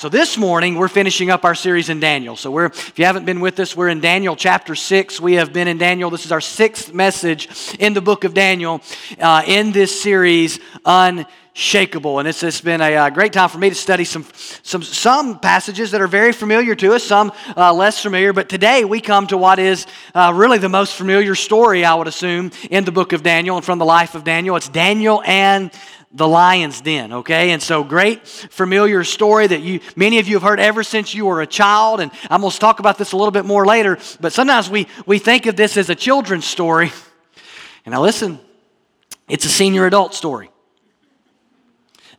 So this morning we're finishing up our series in Daniel. So we're if you haven't been with us, we're in Daniel chapter 6. We have been in Daniel. This is our sixth message in the book of Daniel uh, in this series unshakable. And it's, it's been a, uh, great time for me to study some, some, some passages that are very familiar to us, some uh, less familiar. But today we come to what is uh, really the most familiar story, I would assume, in the book of Daniel and from the life of Daniel. It's Daniel and the lion's den, okay? And so great familiar story that you many of you have heard ever since you were a child and I'm going to talk about this a little bit more later, but sometimes we we think of this as a children's story. And now listen, it's a senior adult story.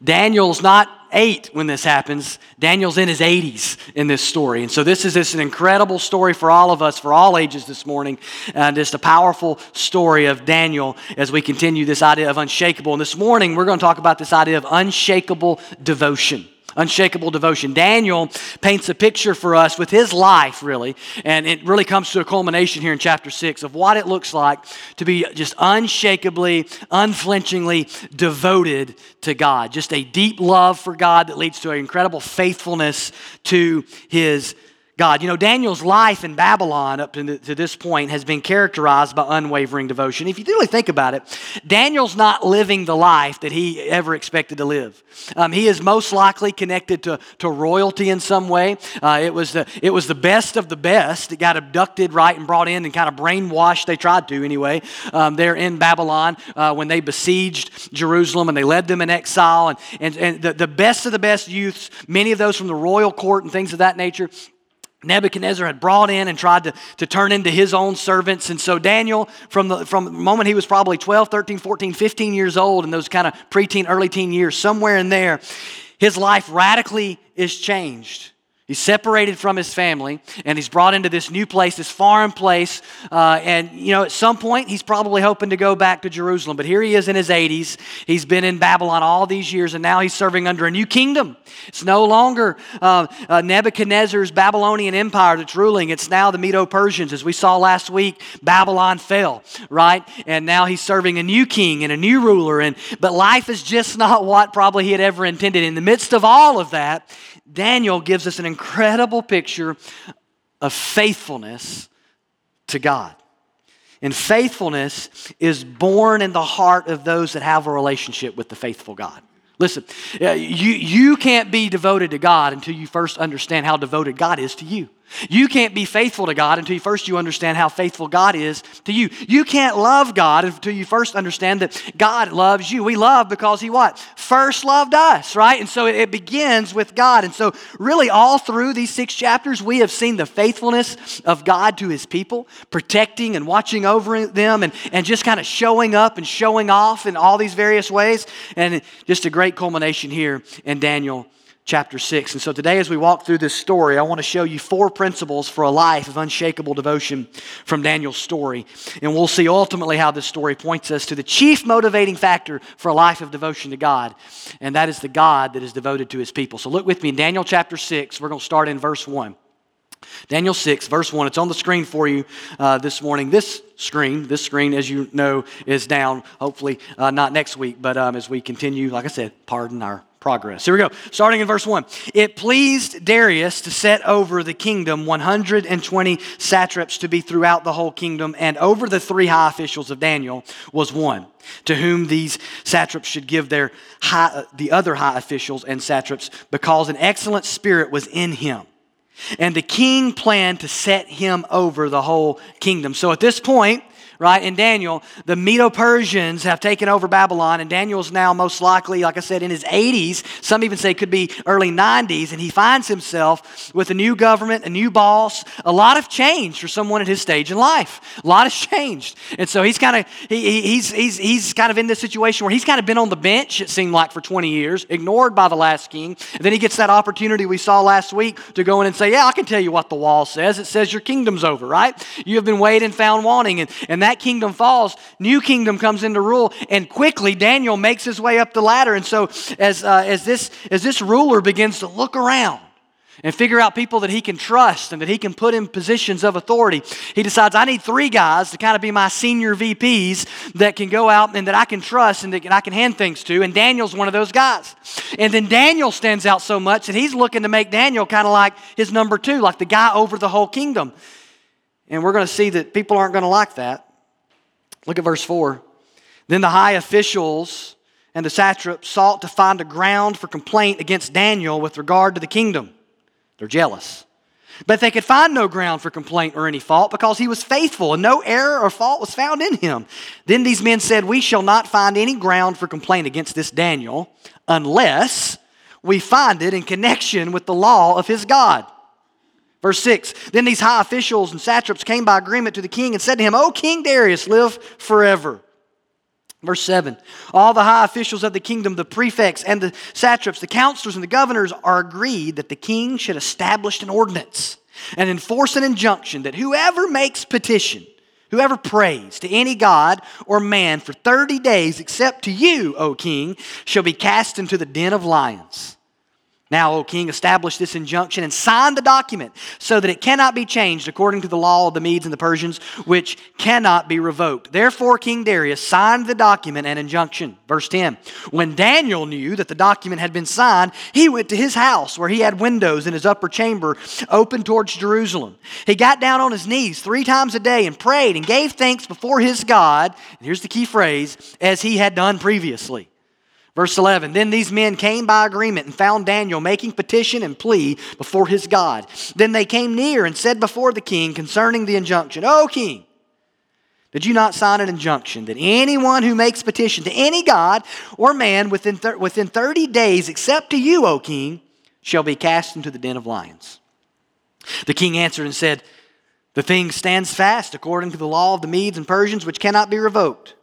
Daniel's not eight when this happens. Daniel's in his 80s in this story. And so this is this an incredible story for all of us, for all ages this morning. Just a powerful story of Daniel as we continue this idea of unshakable. And this morning we're going to talk about this idea of unshakable devotion unshakable devotion. Daniel paints a picture for us with his life, really, and it really comes to a culmination here in chapter 6 of what it looks like to be just unshakably, unflinchingly devoted to God. Just a deep love for God that leads to an incredible faithfulness to his God. You know, Daniel's life in Babylon up to, to, this point has been characterized by unwavering devotion. If you really think about it, Daniel's not living the life that he ever expected to live. Um, he is most likely connected to, to royalty in some way. Uh, it, was the, it was the best of the best that got abducted, right, and brought in and kind of brainwashed. They tried to, anyway, um, there in Babylon uh, when they besieged Jerusalem and they led them in exile. And, and, and the, the best of the best youths, many of those from the royal court and things of that nature, Nebuchadnezzar had brought in and tried to, to turn into his own servants. And so Daniel, from the, from the moment he was probably 12, 13, 14, 15 years old, in those kind of preteen, early teen years, somewhere in there, his life radically is changed. He's separated from his family and he's brought into this new place, this foreign place. Uh, and, you know, at some point he's probably hoping to go back to Jerusalem. But here he is in his 80s. He's been in Babylon all these years and now he's serving under a new kingdom. It's no longer uh, uh, Nebuchadnezzar's Babylonian empire that's ruling, it's now the Medo Persians. As we saw last week, Babylon fell, right? And now he's serving a new king and a new ruler. And, but life is just not what probably he had ever intended. In the midst of all of that, Daniel gives us an incredible picture of faithfulness to God. And faithfulness is born in the heart of those that have a relationship with the faithful God. Listen, you, you can't be devoted to God until you first understand how devoted God is to you. You can't be faithful to God until you first you understand how faithful God is to you. You can't love God until you first understand that God loves you. We love because He what? First loved us, right? And so it begins with God. And so really all through these six chapters, we have seen the faithfulness of God to His people, protecting and watching over them and, and just kind of showing up and showing off in all these various ways. And just a great culmination here in Daniel chapter 6. And so today, as we walk through this story, I want to show you four principles for a life of unshakable devotion from Daniel's story. And we'll see ultimately how this story points us to the chief motivating factor for a life of devotion to God, and that is the God that is devoted to his people. So look with me in Daniel chapter 6. We're going to start in verse 1. Daniel 6, verse 1. It's on the screen for you uh, this morning. This screen, this screen, as you know, is down. Hopefully, uh, not next week, but um, as we continue, like I said, pardon our progress. Here we go. Starting in verse 1. It pleased Darius to set over the kingdom 120 satraps to be throughout the whole kingdom, and over the three high officials of Daniel was one, to whom these satraps should give their high, uh, the other high officials and satraps, because an excellent spirit was in him. And the king planned to set him over the whole kingdom. So at this point, right? In Daniel, the Medo Persians have taken over Babylon, and Daniel's now most likely, like I said, in his 80s. Some even say could be early 90s, and he finds himself with a new government, a new boss. A lot of change for someone at his stage in life. A lot has changed, and so he's kind of he, he's he's he's kind of in this situation where he's kind of been on the bench. It seemed like for 20 years, ignored by the last king. And then he gets that opportunity we saw last week to go in and say, "Yeah, I can tell you what the wall says. It says your kingdom's over, right? You have been weighed and found wanting, and and that that kingdom falls, new kingdom comes into rule, and quickly Daniel makes his way up the ladder. And so, as, uh, as, this, as this ruler begins to look around, and figure out people that he can trust and that he can put in positions of authority. He decides, I need three guys to kind of be my senior VPs that can go out and that I can trust and that I can hand things to. And Daniel's one of those guys. And then Daniel stands out so much that he's looking to make Daniel kind of like his number two, like the guy over the whole kingdom. And we're going to see that people aren't going to like that. Look at verse 4. Then the high officials and the satraps sought to find a ground for complaint against Daniel with regard to the kingdom. They're jealous. But they could find no ground for complaint or any fault because he was faithful and no error or fault was found in him. Then these men said, We shall not find any ground for complaint against this Daniel unless we find it in connection with the law of his God. Verse 6 Then these high officials and satraps came by agreement to the king and said to him, O King Darius, live forever. Verse 7 All the high officials of the kingdom, the prefects and the satraps, the counselors and the governors are agreed that the king should establish an ordinance and enforce an injunction that whoever makes petition, whoever prays to any god or man for 30 days except to you, O king, shall be cast into the den of lions. Now, O king, establish this injunction and sign the document so that it cannot be changed according to the law of the Medes and the Persians, which cannot be revoked. Therefore, King Darius signed the document and injunction. Verse 10 When Daniel knew that the document had been signed, he went to his house where he had windows in his upper chamber open towards Jerusalem. He got down on his knees three times a day and prayed and gave thanks before his God. And here's the key phrase as he had done previously. Verse 11 Then these men came by agreement and found Daniel making petition and plea before his God. Then they came near and said before the king concerning the injunction, O king, did you not sign an injunction that anyone who makes petition to any god or man within, thir- within 30 days, except to you, O king, shall be cast into the den of lions? The king answered and said, The thing stands fast according to the law of the Medes and Persians, which cannot be revoked.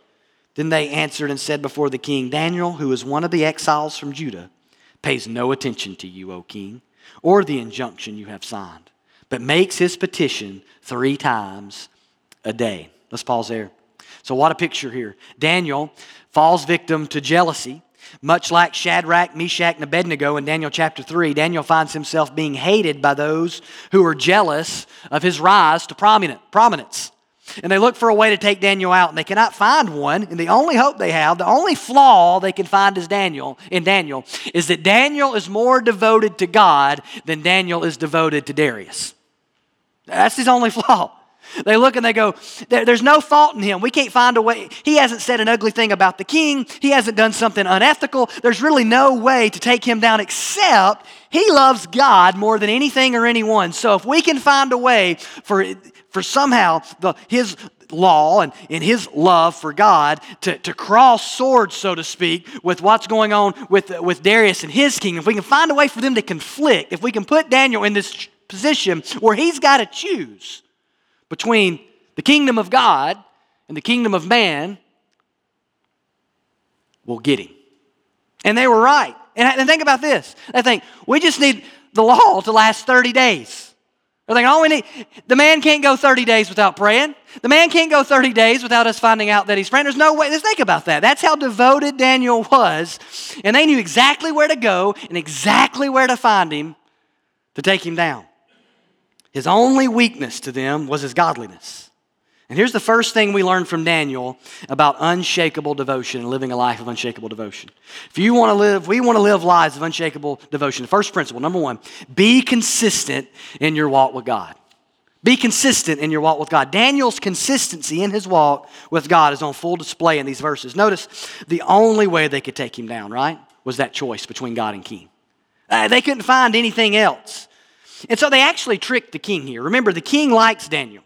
Then they answered and said before the king, Daniel, who is one of the exiles from Judah, pays no attention to you, O king, or the injunction you have signed, but makes his petition three times a day. Let's pause there. So, what a picture here. Daniel falls victim to jealousy. Much like Shadrach, Meshach, and Abednego in Daniel chapter 3, Daniel finds himself being hated by those who are jealous of his rise to prominence. And they look for a way to take Daniel out, and they cannot find one. And the only hope they have, the only flaw they can find is Daniel in Daniel, is that Daniel is more devoted to God than Daniel is devoted to Darius. That's his only flaw. They look and they go, There's no fault in him. We can't find a way. He hasn't said an ugly thing about the king. He hasn't done something unethical. There's really no way to take him down except he loves God more than anything or anyone. So if we can find a way for for somehow the, his law and, his love for God to, to cross swords, so to speak, with what's going on with, with Darius and his kingdom. If we can find a way for them to conflict, if we can put Daniel in this position where he's got to choose between the kingdom of God and the kingdom of man, we'll get him. And they were right. And, and think about this. They think, we just need the law to last 30 days. They're like, all we need, the man can't go 30 days without praying. The man can't go 30 days without us finding out that he's praying. There's no way. Let's think about that. That's how devoted Daniel was. And they knew exactly where to go and exactly where to find him to take him down. His only weakness to them was his godliness. And here's the first thing we learn from Daniel about unshakable devotion and living a life of unshakable devotion. If you want to live, we want to live lives of unshakable devotion. First principle, number one, be consistent in your walk with God. Be consistent in your walk with God. Daniel's consistency in his walk with God is on full display in these verses. Notice the only way they could take him down, right, was that choice between God and king. Uh, they couldn't find anything else. And so they actually tricked the king here. Remember, the king likes Daniel.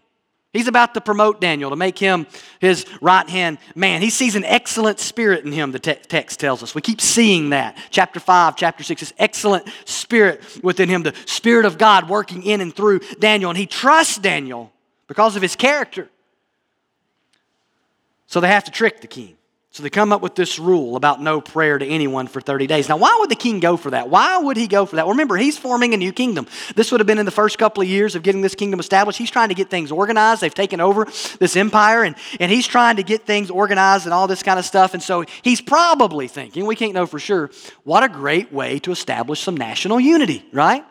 He's about to promote Daniel to make him his right hand man. He sees an excellent spirit in him, the te- text tells us. We keep seeing that. Chapter 5, chapter 6, this excellent spirit within him, the Spirit of God working in and through Daniel. And he trusts Daniel because of his character. So they have to trick the king. So they come up with this rule about no prayer to anyone for 30 days. Now, why would the king go for that? Why would he go for that? Well, remember, he's forming a new kingdom. This would have been in the first couple of years of getting this kingdom established. He's trying to get things organized. They've taken over this empire, and, and he's trying to get things organized and all this kind of stuff. And so he's probably thinking, we can't know for sure, what a great way to establish some national unity, right?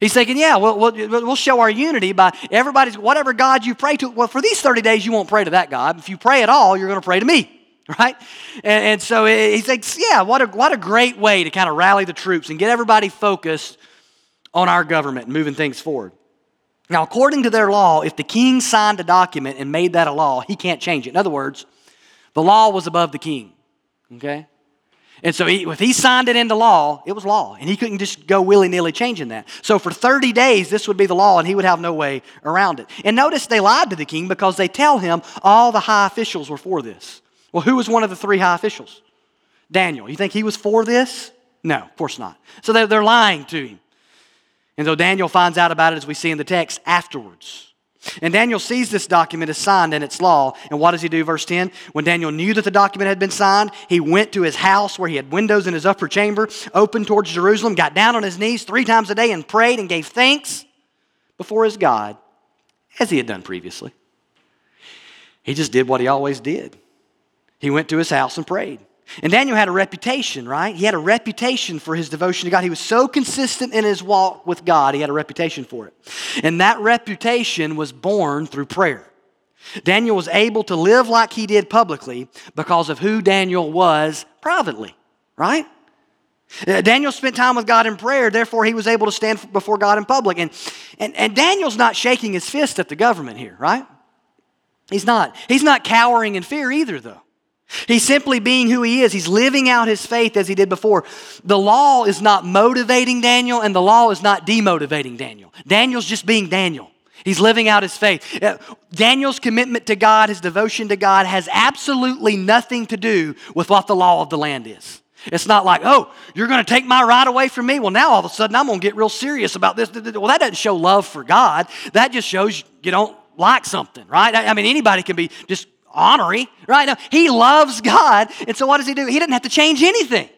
He's thinking, yeah, we'll, we'll, we'll show our unity by everybody's, whatever God you pray to. Well, for these 30 days, you won't pray to that God. If you pray at all, you're going to pray to me, right? And, and so he thinks, yeah, what a, what a great way to kind of rally the troops and get everybody focused on our government and moving things forward. Now, according to their law, if the king signed a document and made that a law, he can't change it. In other words, the law was above the king, okay? And so he, if he signed it into law, it was law. And he couldn't just go willy nilly changing that. So for 30 days, this would be the law, and he would have no way around it. And notice they lied to the king because they tell him all the high officials were for this. Well, who was one of the three high officials? Daniel. You think he was for this? No, of course not. So they're, they're lying to him. And so Daniel finds out about it, as we see in the text, afterwards. And Daniel sees this document is signed and its law. And what does he do? Verse 10 When Daniel knew that the document had been signed, he went to his house where he had windows in his upper chamber, opened towards Jerusalem, got down on his knees three times a day and prayed and gave thanks before his God, as he had done previously. He just did what he always did. He went to his house and prayed. And Daniel had a reputation, right? He had a reputation for his devotion to God. He was so consistent in his walk with God, he had a reputation for it. And that reputation was born through prayer. Daniel was able to live like he did publicly because of who Daniel was privately, right? Uh, Daniel spent time with God in prayer, therefore, he was able to stand before God in public. And, and, and Daniel's not shaking his fist at the government here, right? He's not. He's not cowering in fear either, though. He's simply being who he is. He's living out his faith as he did before. The law is not motivating Daniel, and the law is not demotivating Daniel. Daniel's just being Daniel. He's living out his faith. Uh, Daniel's commitment to God, his devotion to God, has absolutely nothing to do with what the law of the land is. It's not like, oh, you're going to take my right away from me. Well, now all of a sudden I'm going to get real serious about this. Well, that doesn't show love for God. That just shows you don't like something, right? I mean, anybody can be just honorary, right? Now, he loves God. And so what does he do? He doesn't have to change anything.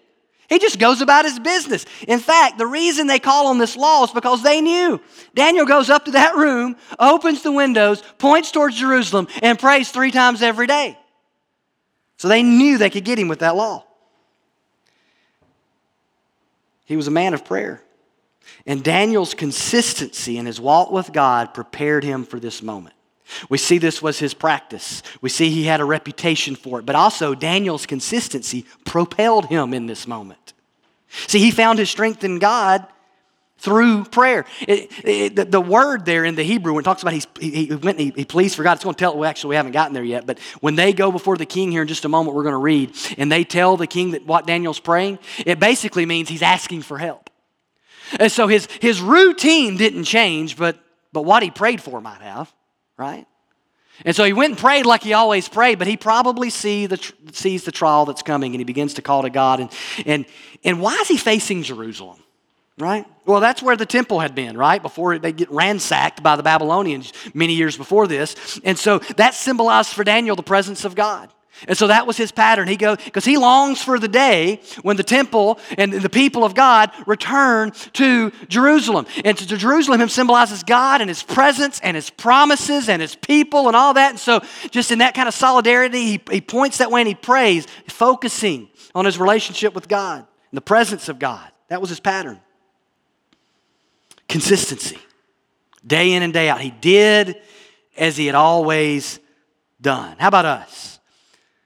He just goes about his business. In fact, the reason they call on this law is because they knew. Daniel goes up to that room, opens the windows, points towards Jerusalem, and prays three times every day. So they knew they could get him with that law. He was a man of prayer. And Daniel's consistency in his walk with God prepared him for this moment. We see this was his practice. We see he had a reputation for it, but also Daniel's consistency propelled him in this moment. See, he found his strength in God through prayer. It, it, the, the, word there in the Hebrew, when it talks about he's, he, he went and he, he pleased for God, it's going to tell, well, actually, we haven't gotten there yet, but when they go before the king here in just a moment, we're going to read, and they tell the king that what Daniel's praying, it basically means he's asking for help. And so his, his routine didn't change, but, but what he prayed for might have right? And so he went and prayed like he always prayed, but he probably see the, sees the trial that's coming and he begins to call to God. And, and, and why is he facing Jerusalem? Right? Well, that's where the temple had been, right? Before they get ransacked by the Babylonians many years before this. And so that symbolized for Daniel the presence of God. And so that was his pattern. He goes because he longs for the day when the temple and the people of God return to Jerusalem. And to Jerusalem, him symbolizes God and his presence and his promises and his people and all that. And so, just in that kind of solidarity, he, he points that way and he prays, focusing on his relationship with God and the presence of God. That was his pattern. Consistency, day in and day out. He did as he had always done. How about us?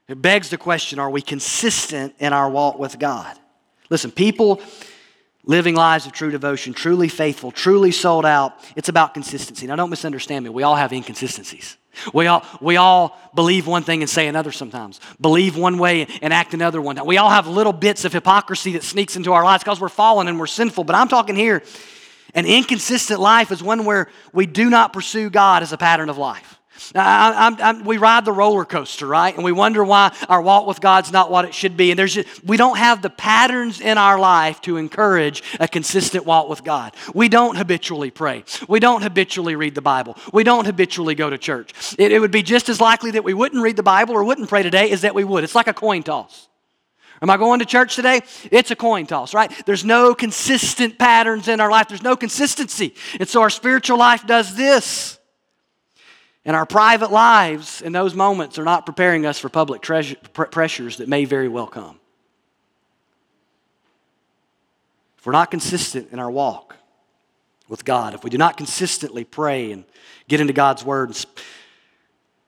It begs the question are we consistent in our walk with God? Listen, people living lives of true devotion, truly faithful, truly sold out, it's about consistency. Now, don't misunderstand me. We all have inconsistencies. We all, we all believe one thing and say another sometimes, believe one way and act another one. We all have little bits of hypocrisy that sneaks into our lives because we're fallen and we're sinful. But I'm talking here, an inconsistent life is one where we do not pursue God as a pattern of life. I, I, I, we ride the roller coaster, right? And we wonder why our walk with God's not what it should be. And there's just, we don't have the patterns in our life to encourage a consistent walk with God. We don't habitually pray. We don't habitually read the Bible. We don't habitually go to church. It, it would be just as likely that we wouldn't read the Bible or wouldn't pray today as that we would. It's like a coin toss. Am I going to church today? It's a coin toss, right? There's no consistent patterns in our life. There's no consistency. And so our spiritual life does this. And our private lives in those moments are not preparing us for public treasure, pr- pressures that may very well come. If we're not consistent in our walk, with God, if we do not consistently pray and get into God's word and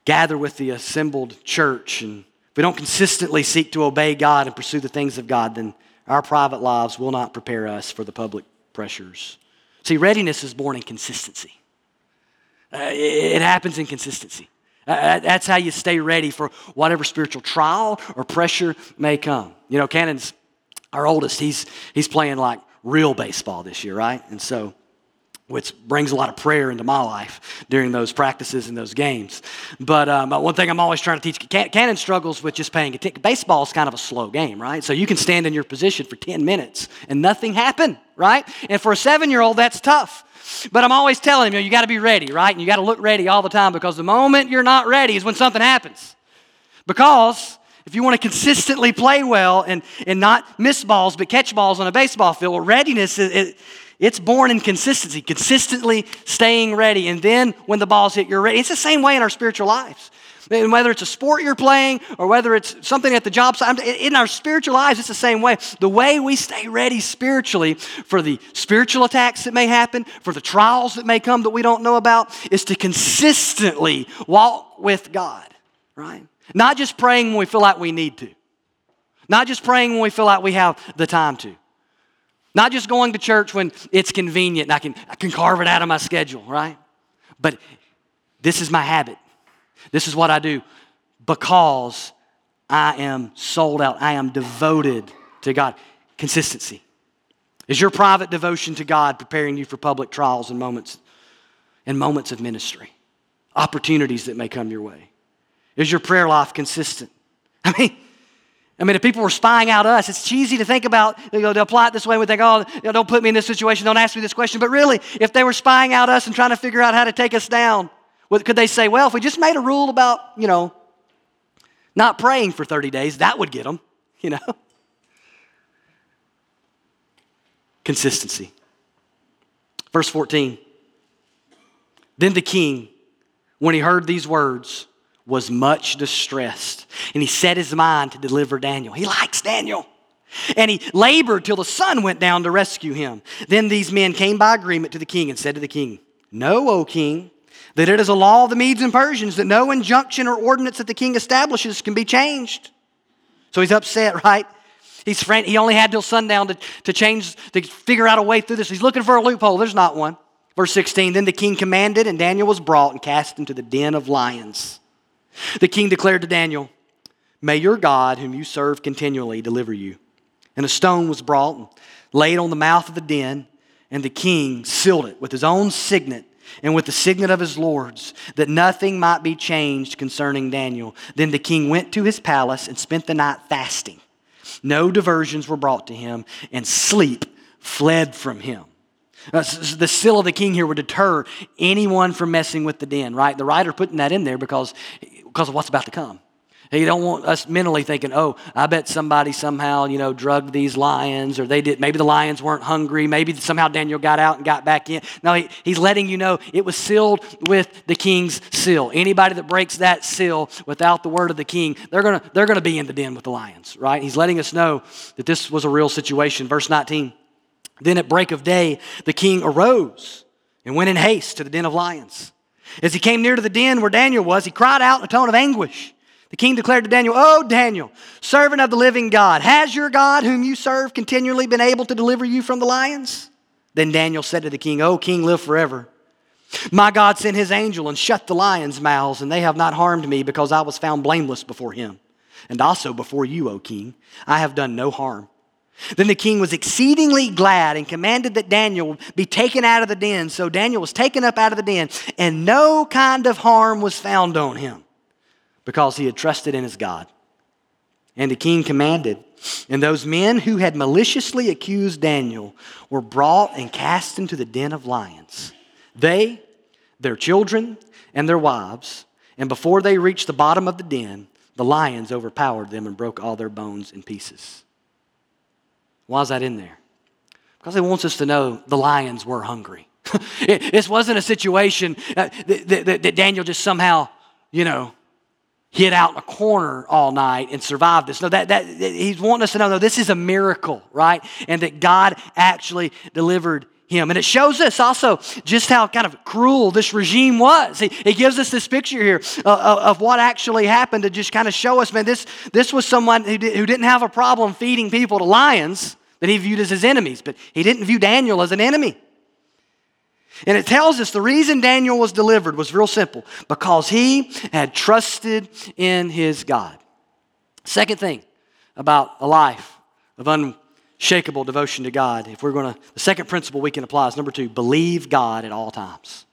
gather with the assembled church, and if we don't consistently seek to obey God and pursue the things of God, then our private lives will not prepare us for the public pressures. See, readiness is born in consistency. Uh, it happens in consistency. Uh, uh, that's how you stay ready for whatever spiritual trial or pressure may come. You know, Cannon's our oldest. He's he's playing like real baseball this year, right? And so which brings a lot of prayer into my life during those practices and those games. But um, one thing I'm always trying to teach Cannon struggles with just paying attention. Baseball is kind of a slow game, right? So you can stand in your position for 10 minutes and nothing happen, right? And for a seven year old, that's tough. But I'm always telling him, you, know, you got to be ready, right? And you got to look ready all the time because the moment you're not ready is when something happens. Because if you want to consistently play well and, and not miss balls but catch balls on a baseball field, well, readiness is, it, it's born in consistency, consistently staying ready. And then when the balls hit, you're ready. It's the same way in our spiritual lives. And whether it's a sport you're playing or whether it's something at the job site, in our spiritual lives, it's the same way. The way we stay ready spiritually for the spiritual attacks that may happen, for the trials that may come that we don't know about, is to consistently walk with God, right? Not just praying when we feel like we need to, not just praying when we feel like we have the time to. Not just going to church when it's convenient and I can, I can carve it out of my schedule, right? But this is my habit. This is what I do because I am sold out. I am devoted to God. Consistency. Is your private devotion to God preparing you for public trials and moments and moments of ministry? Opportunities that may come your way. Is your prayer life consistent? I mean, I mean, if people were spying out us, it's cheesy to think about, you know, to apply it this way. We think, oh, don't put me in this situation, don't ask me this question. But really, if they were spying out us and trying to figure out how to take us down, could they say, well, if we just made a rule about, you know, not praying for 30 days, that would get them, you know? Consistency. Verse 14. Then the king, when he heard these words, was much distressed, and he set his mind to deliver Daniel. He likes Daniel. And he labored till the sun went down to rescue him. Then these men came by agreement to the king and said to the king, Know, O king, that it is a law of the Medes and Persians that no injunction or ordinance that the king establishes can be changed. So he's upset, right? He's friend, he only had till sundown to, to change, to figure out a way through this. He's looking for a loophole. There's not one. Verse 16 Then the king commanded, and Daniel was brought and cast into the den of lions. The king declared to Daniel, May your God, whom you serve continually, deliver you. And a stone was brought and laid on the mouth of the den, and the king sealed it with his own signet and with the signet of his lords, that nothing might be changed concerning Daniel. Then the king went to his palace and spent the night fasting. No diversions were brought to him, and sleep fled from him. Uh, the seal of the king here would deter anyone from messing with the den, right? The writer putting that in there because, because of what's about to come. You don't want us mentally thinking, oh, I bet somebody somehow, you know, drugged these lions, or they did. Maybe the lions weren't hungry. Maybe somehow Daniel got out and got back in. No, he, he's letting you know it was sealed with the king's seal. Anybody that breaks that seal without the word of the king, they're gonna they're gonna be in the den with the lions, right? He's letting us know that this was a real situation. Verse 19. Then at break of day, the king arose and went in haste to the den of lions. As he came near to the den where Daniel was, he cried out in a tone of anguish. The king declared to Daniel, Oh, Daniel, servant of the living God, has your God, whom you serve, continually been able to deliver you from the lions? Then Daniel said to the king, Oh, king, live forever. My God sent his angel and shut the lions' mouths, and they have not harmed me because I was found blameless before him. And also before you, O king, I have done no harm. Then the king was exceedingly glad and commanded that Daniel be taken out of the den. So Daniel was taken up out of the den, and no kind of harm was found on him because he had trusted in his God. And the king commanded, and those men who had maliciously accused Daniel were brought and cast into the den of lions. They, their children, and their wives, and before they reached the bottom of the den, the lions overpowered them and broke all their bones in pieces. Why is that in there? Because he wants us to know the lions were hungry. this wasn't a situation uh, that, that, that Daniel just somehow, you know, hid out in a corner all night and survived this. No, that, that he's wanting us to know, no, this is a miracle, right? And that God actually delivered him. And it shows us also just how kind of cruel this regime was. It gives us this picture here uh, of what actually happened to just kind of show us, man, this, this was someone who, did, who didn't have a problem feeding people to lions that he viewed as his enemies, but he didn't view Daniel as an enemy. And it tells us the reason Daniel was delivered was real simple because he had trusted in his God. Second thing about a life of unshakable devotion to God, if we're going to, the second principle we can apply is number two believe God at all times.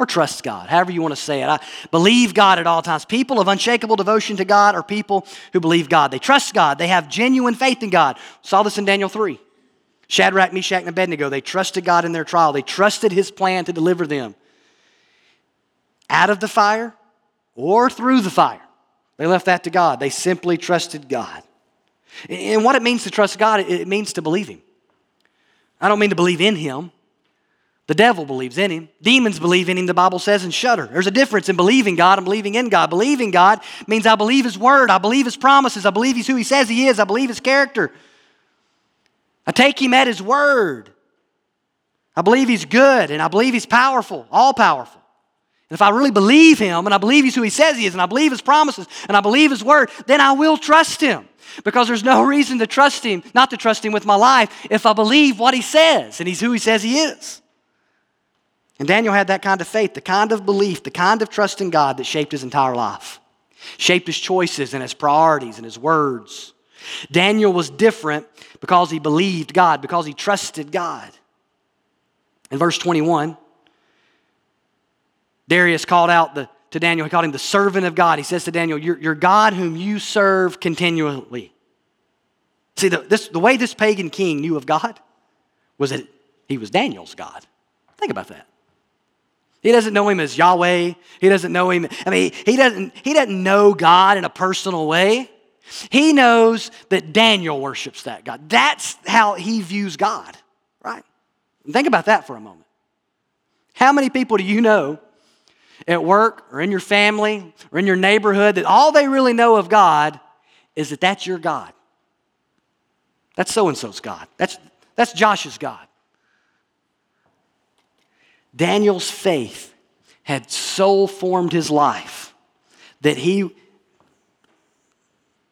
Or trust God, however you want to say it. I believe God at all times. People of unshakable devotion to God are people who believe God. They trust God. They have genuine faith in God. Saw this in Daniel 3. Shadrach, Meshach, and Abednego, they trusted God in their trial. They trusted his plan to deliver them out of the fire or through the fire. They left that to God. They simply trusted God. And what it means to trust God, it means to believe him. I don't mean to believe in him. The devil believes in him. Demons believe in him, the Bible says, and shudder. There's a difference in believing God and believing in God. Believing God means I believe his word, I believe his promises, I believe he's who he says he is, I believe his character. I take him at his word. I believe he's good and I believe he's powerful, all powerful. And if I really believe him and I believe he's who he says he is and I believe his promises and I believe his word, then I will trust him. Because there's no reason to trust him, not to trust him with my life, if I believe what he says and he's who he says he is. And Daniel had that kind of faith, the kind of belief, the kind of trust in God that shaped his entire life, shaped his choices and his priorities and his words. Daniel was different because he believed God, because he trusted God. In verse 21, Darius called out the, to Daniel, he called him the servant of God. He says to Daniel, Your, God whom you serve continually. See, the, this, the way this pagan king knew of God was that he was Daniel's God. Think about that. He doesn't know him as Yahweh. He doesn't know him. I mean, he doesn't, he doesn't know God in a personal way. He knows that Daniel worships that God. That's how he views God, right? think about that for a moment. How many people do you know at work or in your family or in your neighborhood that all they really know of God is that that's your God? That's so and so's God. That's, that's Josh's God. Daniel's faith had so formed his life that he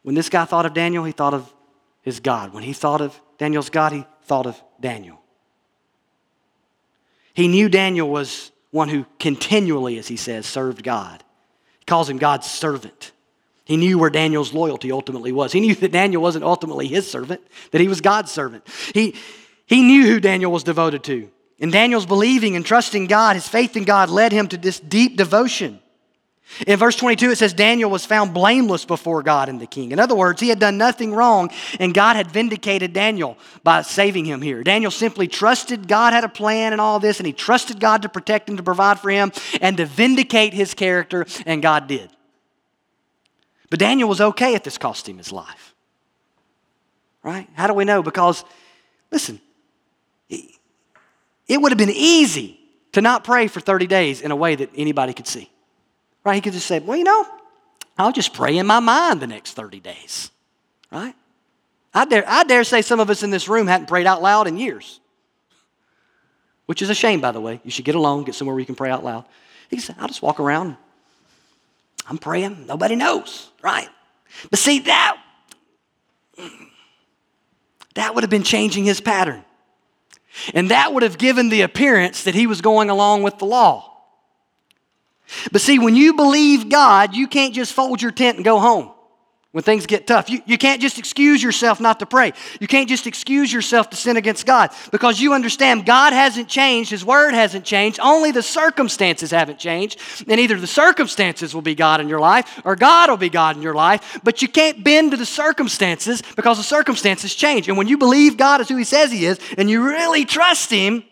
when this guy thought of Daniel, he thought of his God. When he thought of Daniel's God, he thought of Daniel. He knew Daniel was one who continually, as he says, served God. He calls him God's servant. He knew where Daniel's loyalty ultimately was. He knew that Daniel wasn't ultimately his servant, that he was God's servant. He, he knew who Daniel was devoted to. And Daniel's believing and trusting God, his faith in God led him to this deep devotion. In verse 22, it says Daniel was found blameless before God and the king. In other words, he had done nothing wrong, and God had vindicated Daniel by saving him here. Daniel simply trusted God had a plan and all this, and he trusted God to protect him, to provide for him, and to vindicate his character, and God did. But Daniel was okay if this cost him his life. Right? How do we know? Because, listen, it would have been easy to not pray for 30 days in a way that anybody could see. Right? He could just say, well, you know, I'll just pray in my mind the next 30 days. Right? I dare, I dare say some of us in this room hadn't prayed out loud in years. Which is a shame, by the way. You should get alone, get somewhere where you can pray out loud. He said, I'll just walk around. I'm praying. Nobody knows, right? But see, that, that would have been changing his pattern. And that would have given the appearance that he was going along with the law. But see, when you believe God, you can't just fold your tent and go home when things get tough. You, you can't just excuse yourself not to pray. You can't just excuse yourself to sin against God because you understand God hasn't changed, His Word hasn't changed, only the circumstances haven't changed. And either the circumstances will be God in your life or God will be God in your life, but you can't bend to the circumstances because the circumstances change. And when you believe God is who He says He is and you really trust Him,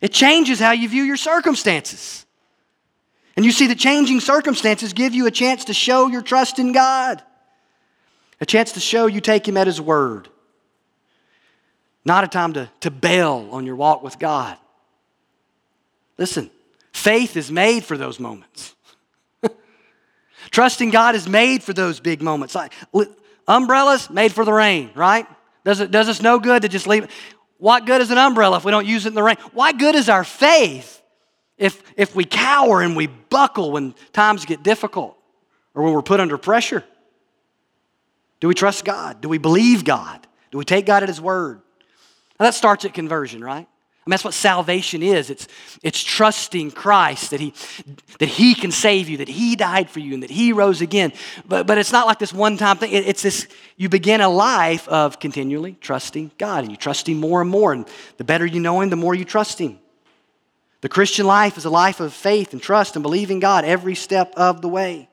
it changes how you view your circumstances. And you see that changing circumstances give you a chance to show your trust in God, a chance to show you take Him at His word. Not a time to, to bail on your walk with God. Listen, faith is made for those moments. Trusting God is made for those big moments. Like umbrellas made for the rain, right? Does it does us no good to just leave? What good is an umbrella if we don't use it in the rain? Why good is our faith if, if we cower and we buckle when times get difficult or when we're put under pressure? Do we trust God? Do we believe God? Do we take God at His word? Now that starts at conversion, right? I mean, that's what salvation is. It's, it's trusting Christ that he, that he can save you, that He died for you, and that He rose again. But, but it's not like this one time thing. It, it's this, you begin a life of continually trusting God, and you trust Him more and more. And the better you know Him, the more you trust Him. The Christian life is a life of faith and trust and believing God every step of the way.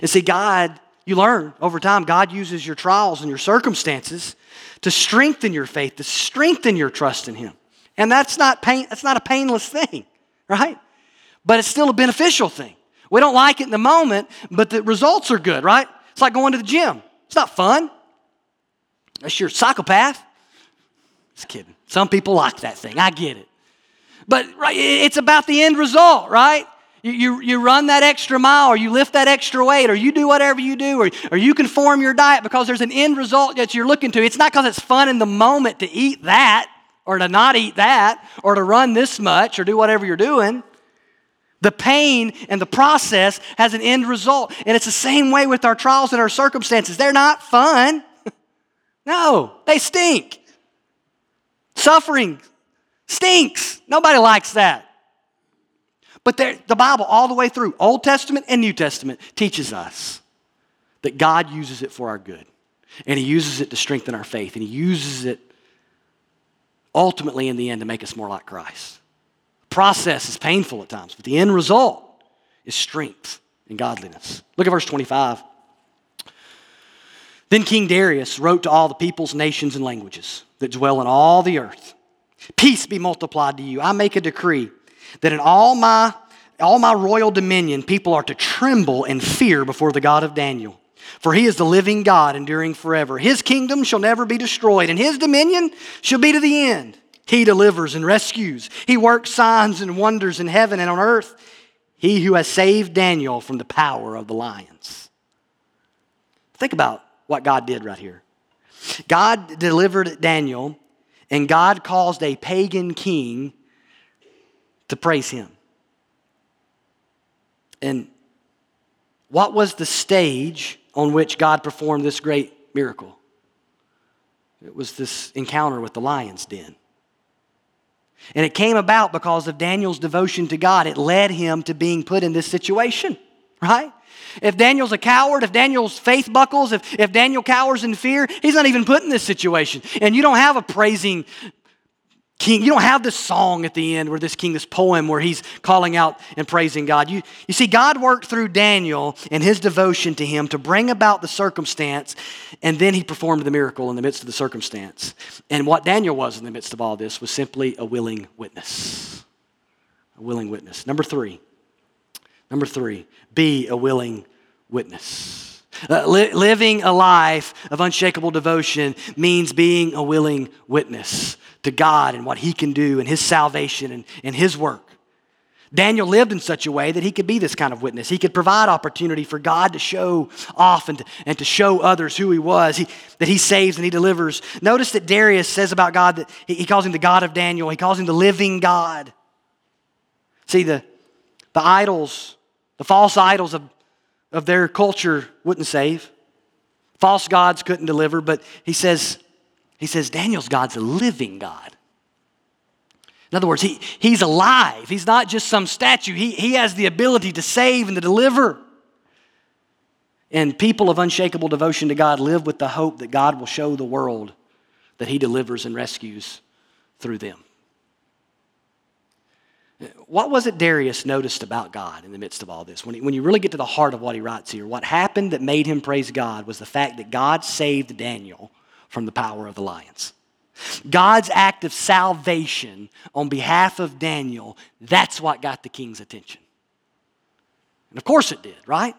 And see, God, you learn over time, God uses your trials and your circumstances to strengthen your faith, to strengthen your trust in Him. And that's not pain, that's not a painless thing, right? But it's still a beneficial thing. We don't like it in the moment, but the results are good, right? It's like going to the gym. It's not fun. Unless you're a psychopath. Just kidding. Some people like that thing. I get it. But right, it's about the end result, right? You, you, you run that extra mile, or you lift that extra weight, or you do whatever you do, or, or you conform your diet because there's an end result that you're looking to. It's not because it's fun in the moment to eat that or to not eat that, or to run this much, or do whatever you're doing. The pain and the process has an end result. And it's the same way with our trials and our circumstances. They're not fun. no, they stink. Suffering stinks. Nobody likes that. But the Bible, all the way through, Old Testament and New Testament, teaches us that God uses it for our good. And He uses it to strengthen our faith. And He uses it ultimately in the end to make us more like Christ. The process is painful at times, but the end result is strength and godliness. Look at verse 25. Then King Darius wrote to all the peoples, nations, and languages that dwell in all the earth Peace be multiplied to you. I make a decree that in all my, all my royal dominion, people are to tremble and fear before the God of Daniel for he is the living God, enduring forever. His kingdom shall never be destroyed, and his dominion shall be to the end. He delivers and rescues. He works signs and wonders in heaven and on earth. He who has saved Daniel from the power of the lions. Think about what God did right here. God delivered Daniel, and God caused a pagan king to praise him. And what was the stage on which God performed this great miracle. It was this encounter with the lion's den. And it came about because of Daniel's devotion to God. It led him to being put in this situation, right? If Daniel's a coward, if Daniel's faith buckles, if, if Daniel cowers in fear, he's not even put in this situation. And you don't have a praising king. You don't have this song at the end where this king, this poem where he's calling out and praising God. You, you see, God worked through Daniel and his devotion to him to bring about the circumstance, and then he performed the miracle in the midst of the circumstance. And what Daniel was in the midst of all this was simply a willing witness. A willing witness. Number three. Number three, be a willing witness. Uh, li- living a life of unshakable devotion means being a willing witness to God and what He can do and His salvation and, and His work. Daniel lived in such a way that he could be this kind of witness. He could provide opportunity for God to show off and to, and to show others who he was, he, that he saves and he delivers. Notice that Darius says about God that he, he calls him the God of Daniel, he calls him the living God. See, the, the idols, the false idols of, of their culture wouldn't save. False gods couldn't deliver, but he says, he says Daniel's God's a living God. In other words, he, he's alive. He's not just some statue. He, he has the ability to save and to deliver. And people of unshakable devotion to God live with the hope that God will show the world that he delivers and rescues through them. What was it Darius noticed about God in the midst of all this? When, he, when you really get to the heart of what he writes here, what happened that made him praise God was the fact that God saved Daniel from the power of the lions. God's act of salvation on behalf of Daniel, that's what got the king's attention. And of course it did, right?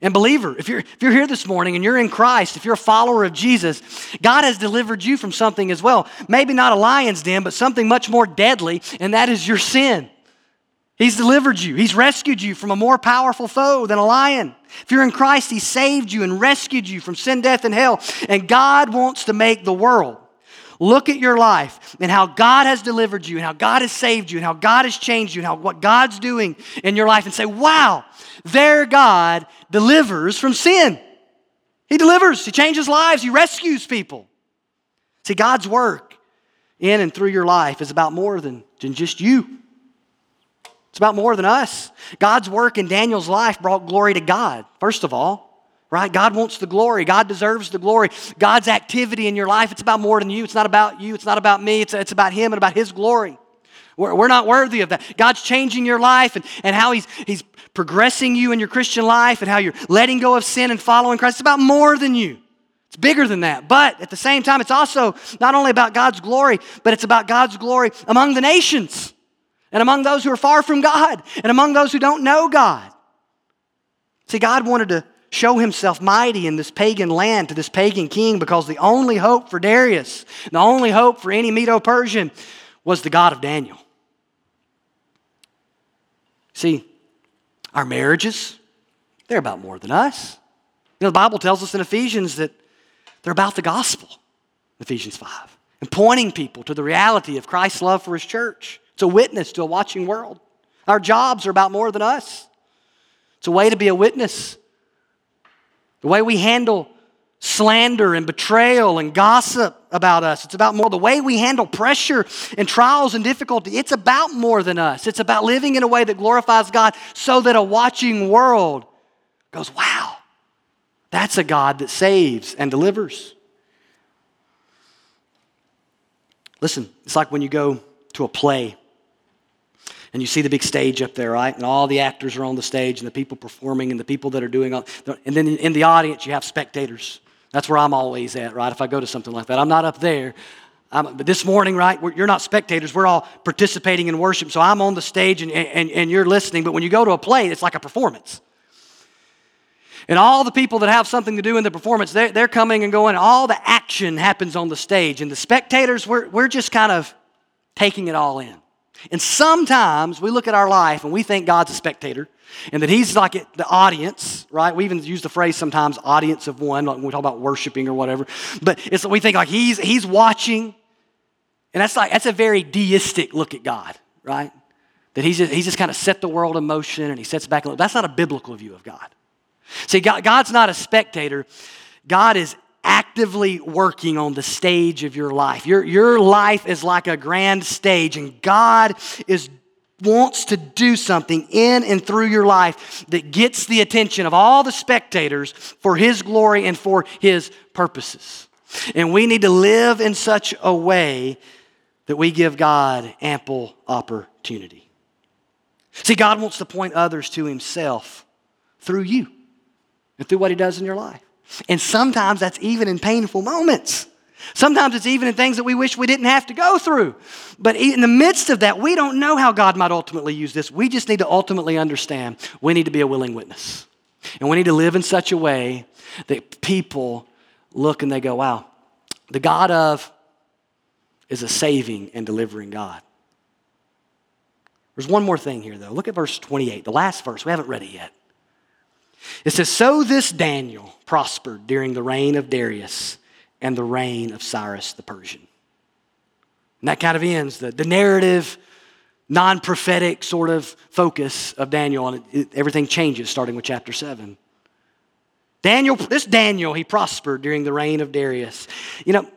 And believer, if you're, if you're here this morning and you're in Christ, if you're a follower of Jesus, God has delivered you from something as well. Maybe not a lion's den, but something much more deadly, and that is your sin. He's delivered you. He's rescued you from a more powerful foe than a lion. If you're in Christ, He saved you and rescued you from sin, death, and hell. And God wants to make the world look at your life and how God has delivered you and how God has saved you and how God has changed you and how what God's doing in your life and say, wow, their God delivers from sin. He delivers, He changes lives, He rescues people. See, God's work in and through your life is about more than, than just you. It's about more than us. God's work in Daniel's life brought glory to God, first of all right? God wants the glory. God deserves the glory. God's activity in your life, it's about more than you. It's not about you. It's not about me. It's, it's about Him and about His glory. We're, we're not worthy of that. God's changing your life and, and how he's, he's progressing you in your Christian life and how you're letting go of sin and following Christ. It's about more than you. It's bigger than that. But at the same time, it's also not only about God's glory, but it's about God's glory among the nations and among those who are far from God and among those who don't know God. See, God wanted to show himself mighty in this pagan land to this pagan king because the only hope for Darius, the only hope for any Medo Persian was the God of Daniel. See, our marriages, they're about more than us. You know, the Bible tells us in Ephesians that they're about the gospel, Ephesians 5, and pointing people to the reality of Christ's love for his church. It's a witness to a watching world. Our jobs are about more than us. It's a way to be a witness. The way we handle slander and betrayal and gossip about us. It's about more the way we handle pressure and trials and difficulty. It's about more than us. It's about living in a way that glorifies God so that a watching world goes, wow, that's a God that saves and delivers. Listen, it's like when you go to a play and you see the big stage up there, right? And all the actors are on the stage and the people performing and the people that are doing all, and then in the audience you have spectators. That's where I'm always at, right? If I go to something like that, I'm not up there. I'm, but this morning, right, you're not spectators. We're all participating in worship. So I'm on the stage and, and, and you're listening. But when you go to a play, it's like a performance. And all the people that have something to do in the performance, they're, they're coming and going. All the action happens on the stage. And the spectators, we're, we're just kind of taking it all in. And sometimes we look at our life and we think God's a spectator and that He's like the audience, right? We even use the phrase sometimes audience of one, like when we talk about worshiping or whatever. But it's, we think like He's, he's watching. And that's like, that's a very deistic look at God, right? That He's just, he's just kind of set the world in motion and He sets back. That's not a biblical view of God. See, God, God's not a spectator. God is actively working on the stage of your life. Your, your life is like a grand stage, and God is wants to do something in and through your life that gets the attention of all the spectators for His glory and for His purposes. And we need to live in such a way that we give God ample opportunity. See, God wants to point others to Himself through you and through what He does in your life. And sometimes that's even in painful moments. Sometimes it's even in things that we wish we didn't have to go through. But in the midst of that, we don't know how God might ultimately use this. We just need to ultimately understand we need to be a willing witness. And we need to live in such a way that people look and they go, wow, the God of is a saving and delivering God. There's one more thing here, though. Look at verse 28, the last verse. We haven't read it yet. It says, So this Daniel prospered during the reign of Darius and the reign of Cyrus the Persian. And that kind of ends the, the narrative, non prophetic sort of focus of Daniel, and it, it, everything changes starting with chapter 7. Daniel, this Daniel, he prospered during the reign of Darius. You know,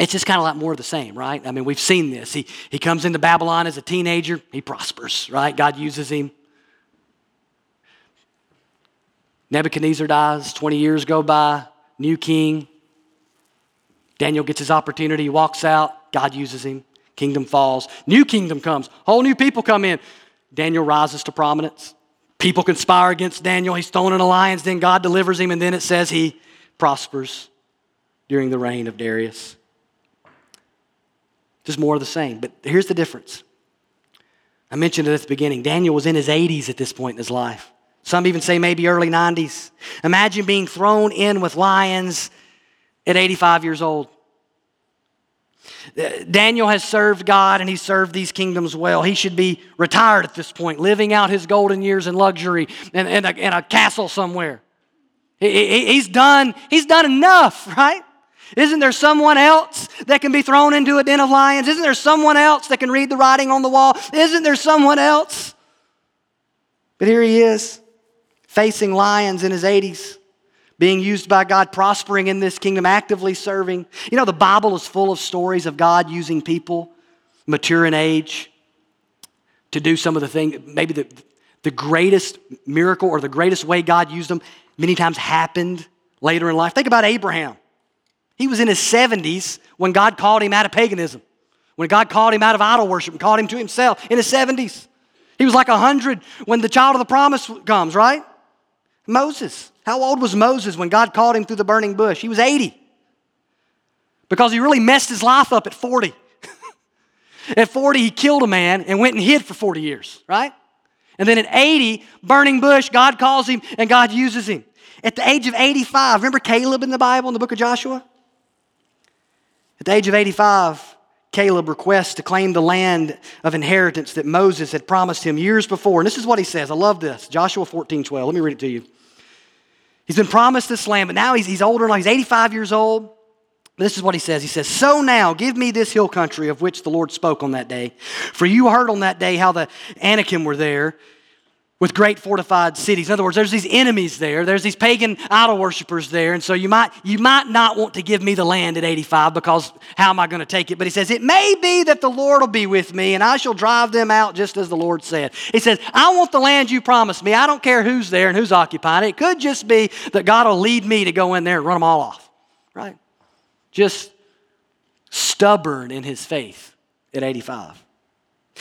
it's just kind of like more of the same, right? I mean, we've seen this. He, he comes into Babylon as a teenager, he prospers, right? God uses him. Nebuchadnezzar dies, 20 years go by, new king. Daniel gets his opportunity, he walks out, God uses him, kingdom falls, new kingdom comes, whole new people come in. Daniel rises to prominence. People conspire against Daniel, he's thrown in a lion's den, God delivers him, and then it says he prospers during the reign of Darius. Just more of the same. But here's the difference. I mentioned it at the beginning. Daniel was in his 80s at this point in his life. Some even say maybe early 90s. Imagine being thrown in with lions at 85 years old. Uh, Daniel has served God and he served these kingdoms well. He should be retired at this point, living out his golden years in luxury in, in, a, a castle somewhere. He, he, he's, done, he's done enough, right? Isn't there someone else that can be thrown into a den of lions? Isn't there someone else that can read the writing on the wall? Isn't there someone else? But here he is, facing lions in his 80s, being used by God, prospering in this kingdom, actively serving. You know, the Bible is full of stories of God using people mature in age to do some of the things, maybe the, the greatest miracle or the greatest way God used them many times happened later in life. Think about Abraham. He was in his 70s when God called him out of paganism, when God called him out of idol worship and called him to himself in his 70s. He was like 100 when the child of the promise comes, right? Moses. How old was Moses when God called him through the burning bush? He was 80. Because he really messed his life up at 40. at 40, he killed a man and went and hid for 40 years, right? And then at 80, burning bush, God calls him and God uses him. At the age of 85, remember Caleb in the Bible in the book of Joshua? At the age of 85, Caleb requests to claim the land of inheritance that Moses had promised him years before. And this is what he says. I love this. Joshua 14, 12. Let me read it to you. He's been promised this land, but now he's, he's older now. He's 85 years old. This is what he says. He says, So now give me this hill country of which the Lord spoke on that day. For you heard on that day how the Anakim were there with great fortified cities. In other words, there's these enemies there. There's these pagan idol worshippers there. And so you might, you might not want to give me the land at 85 because how am I going to take it? But he says, It may be that the Lord will be with me and I shall drive them out just as the Lord said. He says, I want the land you promised me. I don't care who's there and who's occupying it. It could just be that God will lead me to go in there and run them all off, right? Just stubborn in his faith at 85.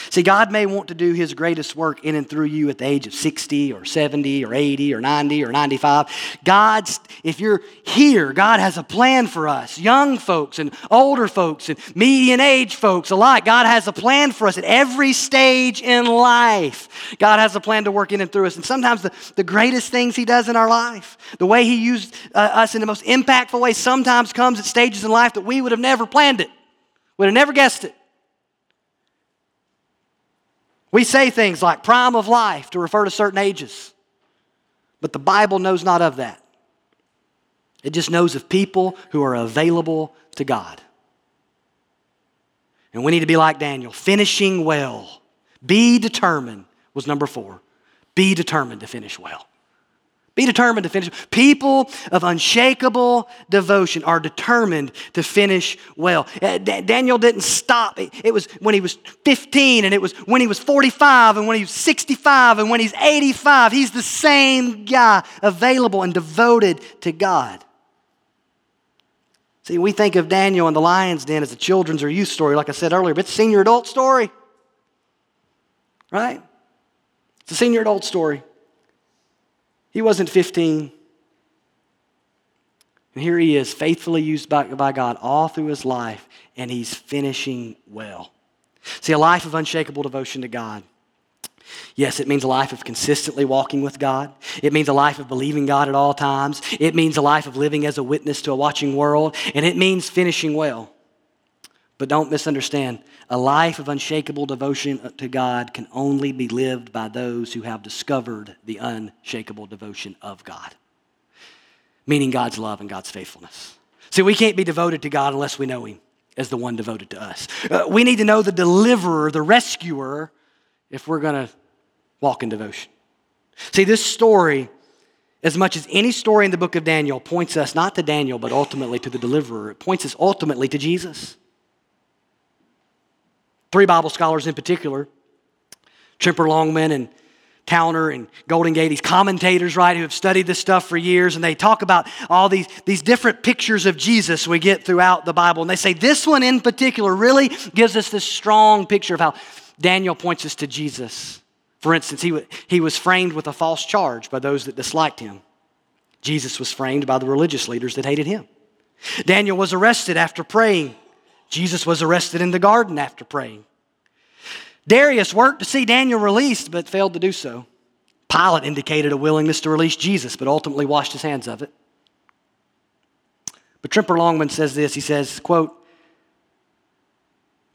See, God may want to do His greatest work in and through you at the age of 60 or 70 or 80 or 90 or 95. God's, if you're here, God has a plan for us, young folks and older folks and median age folks alike. God has a plan for us at every stage in life. God has a plan to work in and through us. And sometimes the, the greatest things He does in our life, the way He used uh, us in the most impactful way, sometimes comes at stages in life that we would have never planned it, would have never guessed it. We say things like prime of life to refer to certain ages, but the Bible knows not of that. It just knows of people who are available to God. And we need to be like Daniel, finishing well. Be determined was number four. Be determined to finish well. Be determined to finish. People of unshakable devotion are determined to finish well. Uh, Daniel didn't stop. It was when he was 15, and it was when he was 45, and when he was 65, and when he's 85. He's the same guy, available and devoted to God. See, we think of Daniel and the lion's den as a children's or youth story, like I said earlier, but it's a senior adult story. Right? It's a senior adult story. He wasn't 15. And here he is, faithfully used by, by God all through his life, and he's finishing well. See, a life of unshakable devotion to God. Yes, it means a life of consistently walking with God. It means a life of believing God at all times. It means a life of living as a witness to a watching world. And it means finishing well. But don't misunderstand. A life of unshakable devotion to God can only be lived by those who have discovered the unshakable devotion of God, meaning God's love and God's faithfulness. See, we can't be devoted to God unless we know Him as the one devoted to us. Uh, we need to know the deliverer, the rescuer, if we're going to walk in devotion. See, this story, as much as any story in the book of Daniel, points us not to Daniel, but ultimately to the deliverer. It points us ultimately to Jesus. Three Bible scholars in particular, Tremper Longman and Towner and Goldingay, these commentators, right, who have studied this stuff for years, and they talk about all these, these different pictures of Jesus we get throughout the Bible. And they say this one in particular really gives us this strong picture of how Daniel points us to Jesus. For instance, he, he was framed with a false charge by those that disliked him. Jesus was framed by the religious leaders that hated him. Daniel was arrested after praying Jesus was arrested in the garden after praying. Darius worked to see Daniel released, but failed to do so. Pilate indicated a willingness to release Jesus, but ultimately washed his hands of it. But Tremper Longman says this he says, quote,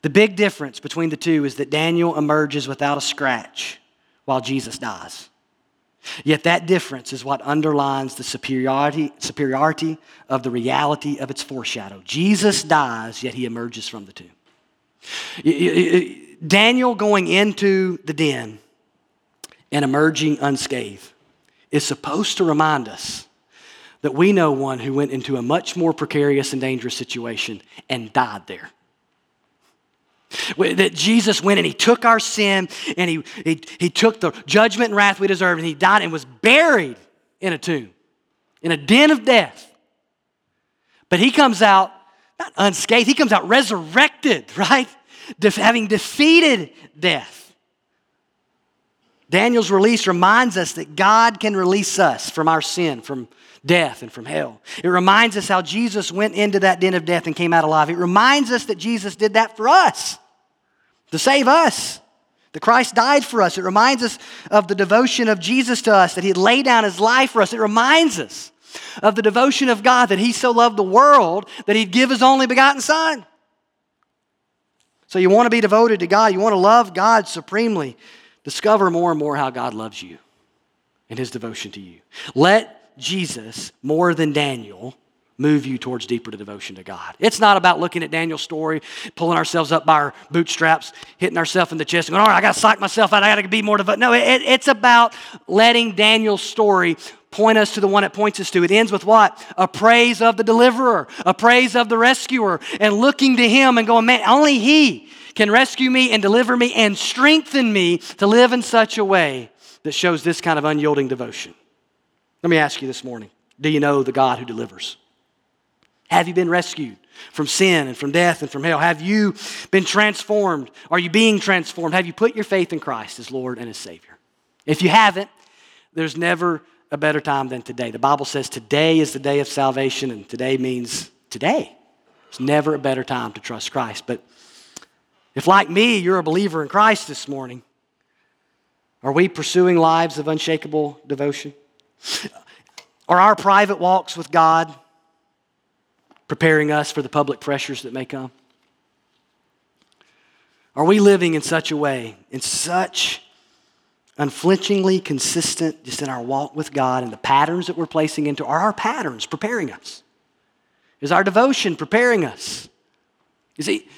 the big difference between the two is that Daniel emerges without a scratch while Jesus dies. Yet that difference is what underlines the superiority, superiority of the reality of its foreshadow. Jesus dies, yet he emerges from the tomb. Daniel going into the den and emerging unscathed is supposed to remind us that we know one who went into a much more precarious and dangerous situation and died there. That Jesus went and he took our sin and he, he, he took the judgment and wrath we deserved and he died and was buried in a tomb, in a den of death. But he comes out not unscathed, he comes out resurrected, right? De- having defeated death. Daniel's release reminds us that God can release us from our sin, from death, and from hell. It reminds us how Jesus went into that den of death and came out alive. It reminds us that Jesus did that for us, to save us. That Christ died for us. It reminds us of the devotion of Jesus to us, that He laid down His life for us. It reminds us of the devotion of God, that He so loved the world that He'd give His only begotten Son. So you want to be devoted to God, you want to love God supremely. Discover more and more how God loves you and his devotion to you. Let Jesus, more than Daniel, move you towards deeper devotion to God. It's not about looking at Daniel's story, pulling ourselves up by our bootstraps, hitting ourselves in the chest, and going, all right, I got to psych myself out. I got to be more devoted. No, it, it's about letting Daniel's story point us to the one it points us to. It ends with what? A praise of the deliverer, a praise of the rescuer, and looking to him and going, man, only he can rescue me and deliver me and strengthen me to live in such a way that shows this kind of unyielding devotion. Let me ask you this morning do you know the God who delivers? Have you been rescued from sin and from death and from hell? Have you been transformed? Are you being transformed? Have you put your faith in Christ as Lord and as Savior? If you haven't, there's never a better time than today. The Bible says today is the day of salvation, and today means today. It's never a better time to trust Christ. But if, like me, you're a believer in Christ this morning, are we pursuing lives of unshakable devotion? Are our private walks with God preparing us for the public pressures that may come? Are we living in such a way, in such unflinchingly consistent, just in our walk with God and the patterns that we're placing into? Are our patterns preparing us? Is our devotion preparing us? You see,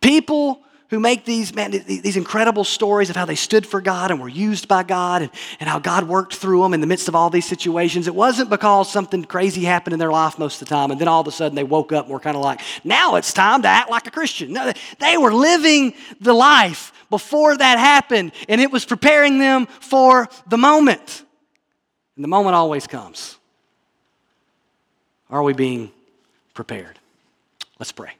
people who make these, man, these incredible stories of how they stood for God and were used by God and, and how God worked through them in the midst of all these situations. It wasn't because something crazy happened in their life most of the time and then all of a sudden they woke up and were kind of like, now it's time to act like a Christian. No, they were living the life before that happened and it was preparing them for the moment. And the moment always comes. Are we being prepared? Let's pray.